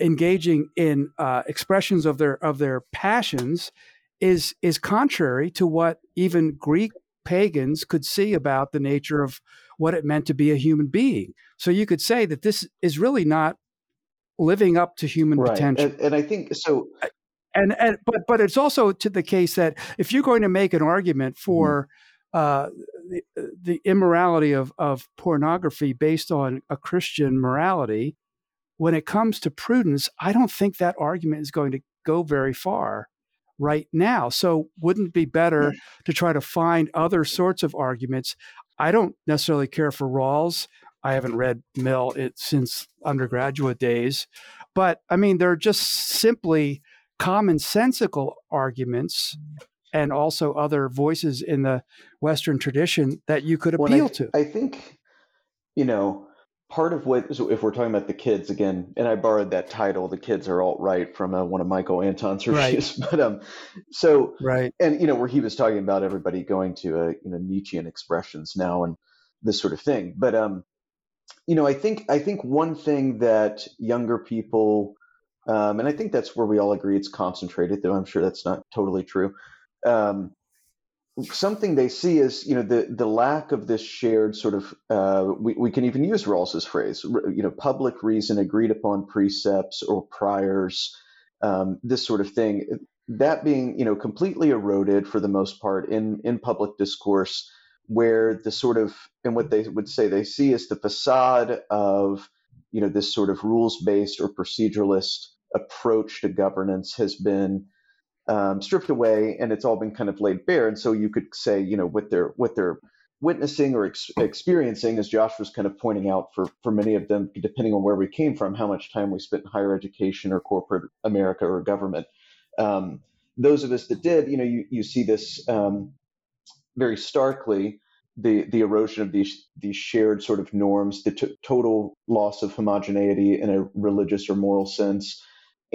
engaging in uh, expressions of their of their passions is is contrary to what even Greek pagans could see about the nature of what it meant to be a human being. So you could say that this is really not living up to human right. potential. And, and, I think so. And and but but it's also to the case that if you're going to make an argument mm-hmm. for mm-hmm. Uh, the, the immorality of of pornography based on a Christian morality, when it comes to prudence, I don't think that argument is going to go very far right now. So wouldn't it be better to try to find other sorts of arguments? I don't necessarily care for Rawls I haven't read Mill it, since undergraduate days. But I mean, they're just simply commonsensical arguments and also other voices in the Western tradition that you could appeal well, I, to. I think, you know, part of what, so if we're talking about the kids again, and I borrowed that title, "The Kids Are Alt Right" from uh, one of Michael Anton's reviews, right. but um, so right, and you know, where he was talking about everybody going to uh, you know Nietzschean expressions now and this sort of thing, but um, you know, I think I think one thing that younger people, um, and I think that's where we all agree it's concentrated, though I'm sure that's not totally true. Um, something they see is, you know, the the lack of this shared sort of, uh, we we can even use Rawls's phrase, you know, public reason, agreed upon precepts or priors, um, this sort of thing. That being, you know, completely eroded for the most part in in public discourse where the sort of and what they would say they see is the facade of you know this sort of rules based or proceduralist approach to governance has been um, stripped away and it's all been kind of laid bare. And so you could say you know what they're what they're witnessing or ex- experiencing as josh was kind of pointing out for for many of them depending on where we came from how much time we spent in higher education or corporate america or government. Um, those of us that did you know you, you see this um, very starkly the the erosion of these these shared sort of norms, the t- total loss of homogeneity in a religious or moral sense,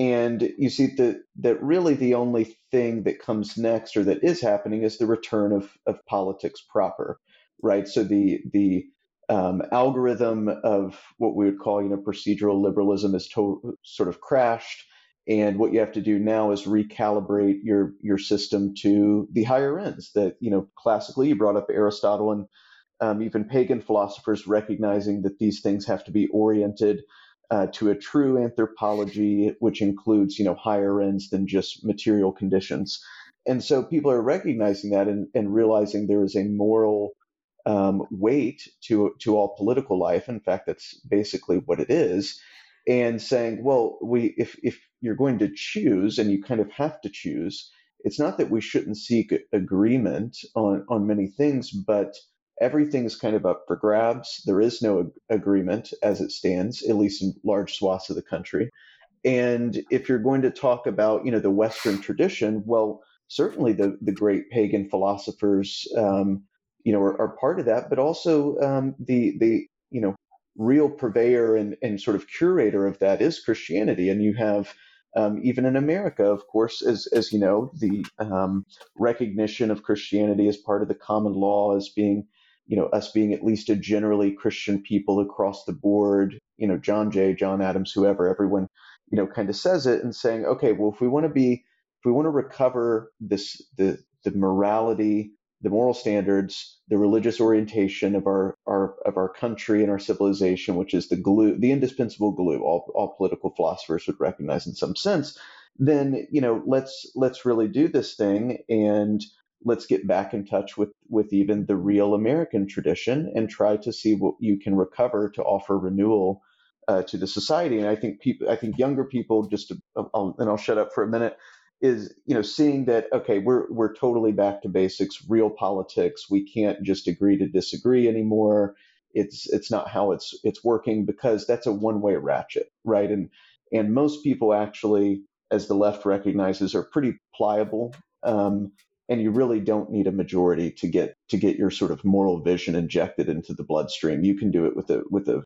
and you see that that really the only thing that comes next or that is happening is the return of of politics proper, right? So the the um, algorithm of what we would call you know procedural liberalism is to- sort of crashed and what you have to do now is recalibrate your your system to the higher ends that you know classically you brought up aristotle and um, even pagan philosophers recognizing that these things have to be oriented uh, to a true anthropology which includes you know higher ends than just material conditions. And so people are recognizing that and, and realizing there is a moral um, weight to to all political life. In fact that's basically what it is. And saying, well, we if if you're going to choose and you kind of have to choose, it's not that we shouldn't seek agreement on on many things, but everything's kind of up for grabs. There is no agreement as it stands, at least in large swaths of the country. And if you're going to talk about, you know, the Western tradition, well, certainly the the great pagan philosophers, um, you know, are, are, part of that, but also um, the the you know real purveyor and, and sort of curator of that is Christianity. And you have um, even in America, of course, as as you know, the um, recognition of Christianity as part of the common law as being, you know, us being at least a generally Christian people across the board. You know, John Jay, John Adams, whoever, everyone, you know, kind of says it and saying, okay, well, if we want to be, if we want to recover this the the morality the moral standards, the religious orientation of our, our of our country and our civilization, which is the glue, the indispensable glue, all, all political philosophers would recognize in some sense, then you know let's let's really do this thing and let's get back in touch with with even the real American tradition and try to see what you can recover to offer renewal uh, to the society. And I think people, I think younger people, just to, I'll, and I'll shut up for a minute is you know seeing that okay we're we're totally back to basics real politics. We can't just agree to disagree anymore. It's it's not how it's it's working because that's a one way ratchet right? And and most people actually as the left recognizes are pretty pliable um, and you really don't need a majority to get to get your sort of moral vision injected into the bloodstream you can do it with a with a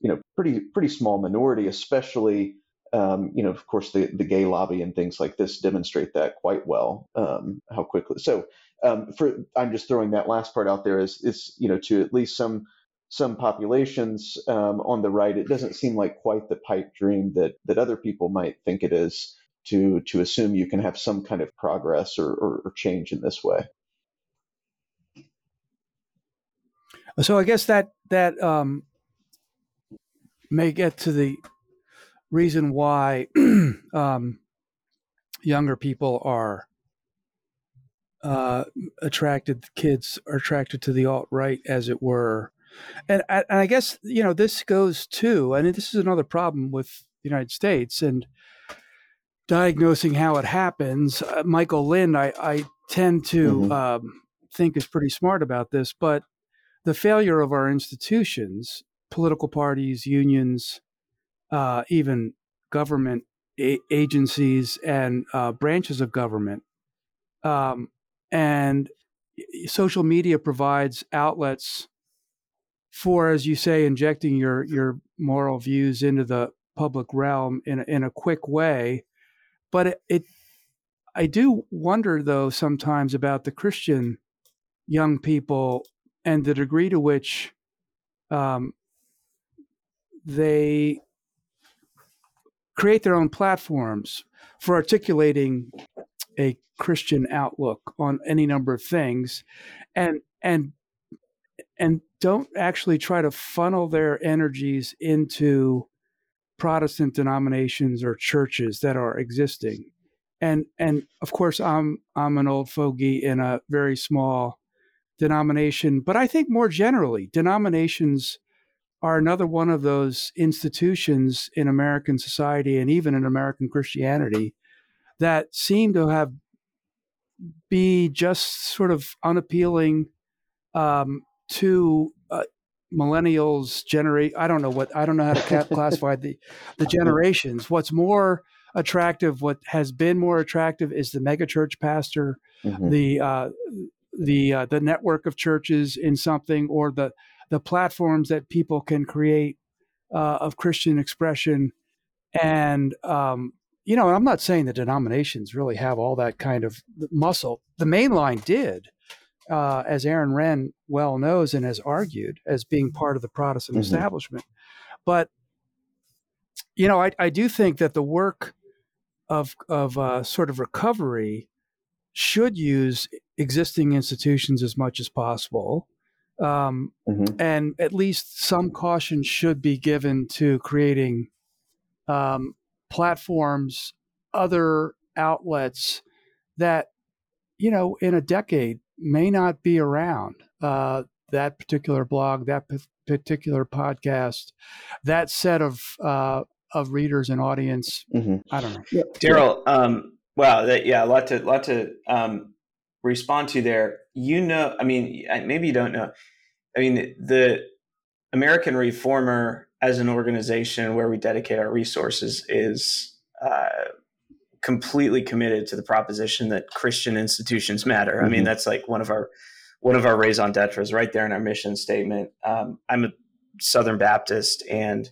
you know pretty pretty small minority especially um, you know, of course, the, the gay lobby and things like this demonstrate that quite well. Um, how quickly? So, um, for I'm just throwing that last part out there is is you know to at least some some populations um, on the right, it doesn't seem like quite the pipe dream that that other people might think it is to to assume you can have some kind of progress or, or, or change in this way. So I guess that that um, may get to the reason why um, younger people are uh, attracted, kids are attracted to the alt right, as it were. And, and I guess, you know, this goes to, and this is another problem with the United States and diagnosing how it happens. Uh, Michael Lind, I, I tend to mm-hmm. um, think is pretty smart about this, but the failure of our institutions, political parties, unions, uh, even government a- agencies and uh, branches of government. Um, and social media provides outlets for, as you say, injecting your your moral views into the public realm in a, in a quick way. But it, it, I do wonder though sometimes about the Christian young people and the degree to which um, they create their own platforms for articulating a Christian outlook on any number of things, and and and don't actually try to funnel their energies into Protestant denominations or churches that are existing. And and of course I'm I'm an old fogey in a very small denomination, but I think more generally, denominations are another one of those institutions in American society and even in American Christianity that seem to have be just sort of unappealing um, to uh, millennials generate i don't know what i don't know how to classify the the generations what's more attractive what has been more attractive is the megachurch pastor mm-hmm. the uh, the uh, the network of churches in something or the the platforms that people can create uh, of Christian expression. And, um, you know, I'm not saying the denominations really have all that kind of muscle. The main line did, uh, as Aaron Renn well knows and has argued, as being part of the Protestant mm-hmm. establishment. But, you know, I, I do think that the work of, of uh, sort of recovery should use existing institutions as much as possible um, mm-hmm. And at least some caution should be given to creating um, platforms, other outlets that, you know, in a decade may not be around. Uh, that particular blog, that p- particular podcast, that set of uh, of readers and audience. Mm-hmm. I don't know. Yeah. Darryl, um, wow, that, yeah, a lot to lot to um, respond to there. You know, I mean, maybe you don't know. I mean, the American Reformer as an organization where we dedicate our resources is uh, completely committed to the proposition that Christian institutions matter. Mm-hmm. I mean, mm-hmm. that's like one of our one of our raison d'etres right there in our mission statement. Um, I'm a Southern Baptist and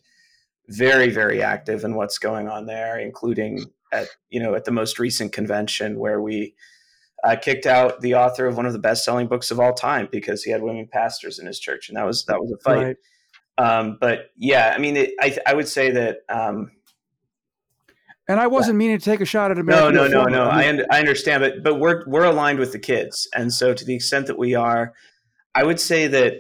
very very active in what's going on there, including at you know at the most recent convention where we uh, kicked out the author of one of the best-selling books of all time because he had women pastors in his church, and that was that was a fight. Right. Um, but yeah, I mean, it, I I would say that. Um, And I wasn't meaning to take a shot at America. no, no, no, no. I I, mean, un- I understand, but but we're we're aligned with the kids, and so to the extent that we are, I would say that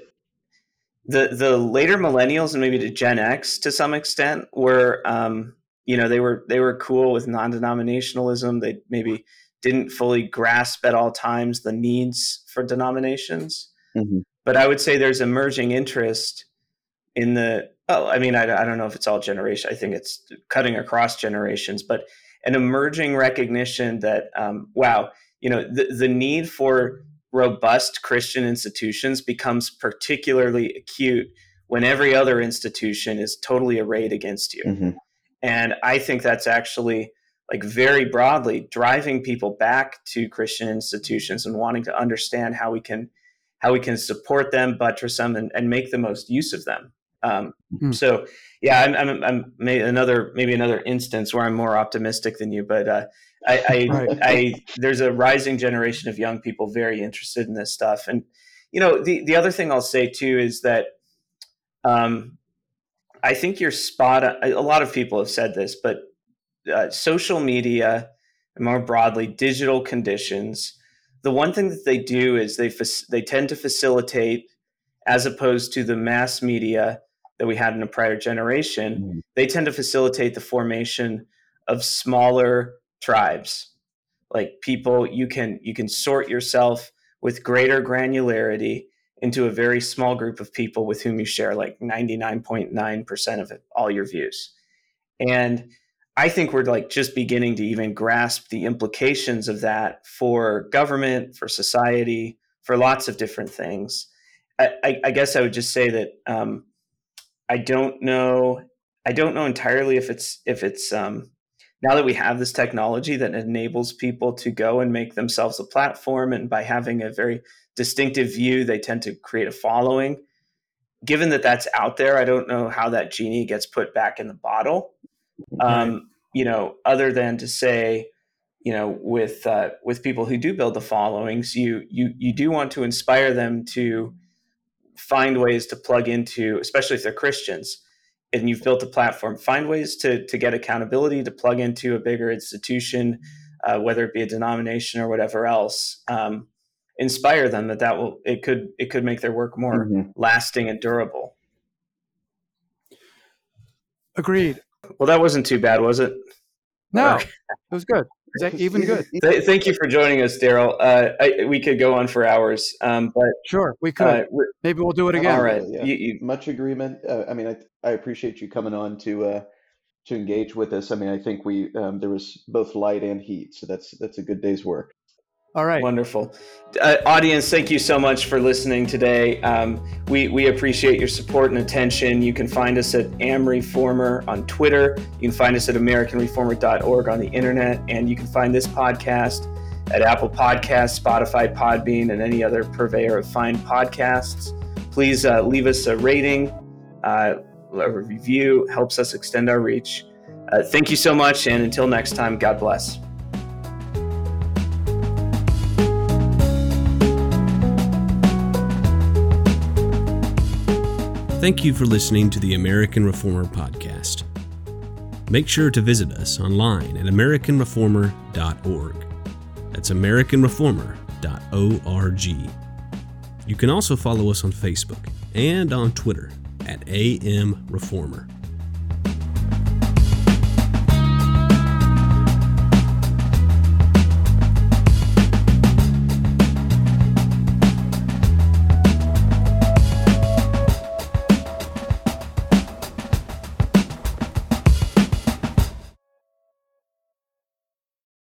the the later millennials and maybe the Gen X to some extent were, um, you know, they were they were cool with non-denominationalism. They maybe didn't fully grasp at all times the needs for denominations, Mhm. but I would say there's emerging interest in the. Oh, I mean, I, I don't know if it's all generation. I think it's cutting across generations, but an emerging recognition that um, wow, you know, the the need for robust Christian institutions becomes particularly acute when every other institution is totally arrayed against you. Mhm. And I think that's actually like very broadly driving people back to Christian institutions and wanting to understand how we can how we can support them, buttress them, and, and make the most use of them. Um, Hmm. So, yeah, I'm, I'm, I'm may, another maybe another instance where I'm more optimistic than you, but uh, I, I, Right. I there's a rising generation of young people very interested in this stuff, and you know the the other thing I'll say too is that um, I think you're spot on. A lot of people have said this, but uh, social media and more broadly digital conditions the one thing that they do is they they tend to facilitate as opposed to the mass media that we had in a prior generation Mhm. they tend to facilitate the formation of smaller tribes like people you can you can sort yourself with greater granularity into a very small group of people with whom you share like 99.9% of it, all your views and I think we're like just beginning to even grasp the implications of that for government, for society, for lots of different things. I, I, I guess I would just say that um, I don't know. I don't know entirely if it's if it's um, now that we have this technology that enables people to go and make themselves a platform, and by having a very distinctive view, they tend to create a following. Given that that's out there, I don't know how that genie gets put back in the bottle um, you know, other than to say, you know, with uh, with people who do build the followings, you you you do want to inspire them to find ways to plug into, especially if they're Christians, and you've built a platform, find ways to to get accountability to plug into a bigger institution, uh, whether it be a denomination or whatever else. Um, inspire them that that will it could it could make their work more Mhm. lasting and durable. agreed. Well, that wasn't too bad, was it? No, it was good. Is that even good? Thank you for joining us, Darryl. Uh, I- we could go on for hours, um, but Sure, we could. uh, Maybe we'll do it again. all right. Yeah. You, you, Much agreement. Uh, I mean, I, I appreciate you coming on to uh, to engage with us. I mean, I think we um, there was both light and heat, so that's that's a good day's work. All right. Wonderful. Uh, audience, thank you so much for listening today. Um, we, we appreciate your support and attention. You can find us at AmReformer on Twitter. You can find us at AmericanReformer.org on the internet. And you can find this podcast at Apple Podcasts, Spotify, Podbean, and any other purveyor of fine podcasts. Please uh, leave us a rating, uh, a review, helps us extend our reach. Uh, thank you so much. And until next time, God bless. Thank you for listening to the American Reformer Podcast. Make sure to visit us online at AmericanReformer.org. That's AmericanReformer.org. You can also follow us on Facebook and on Twitter at AM Reformer.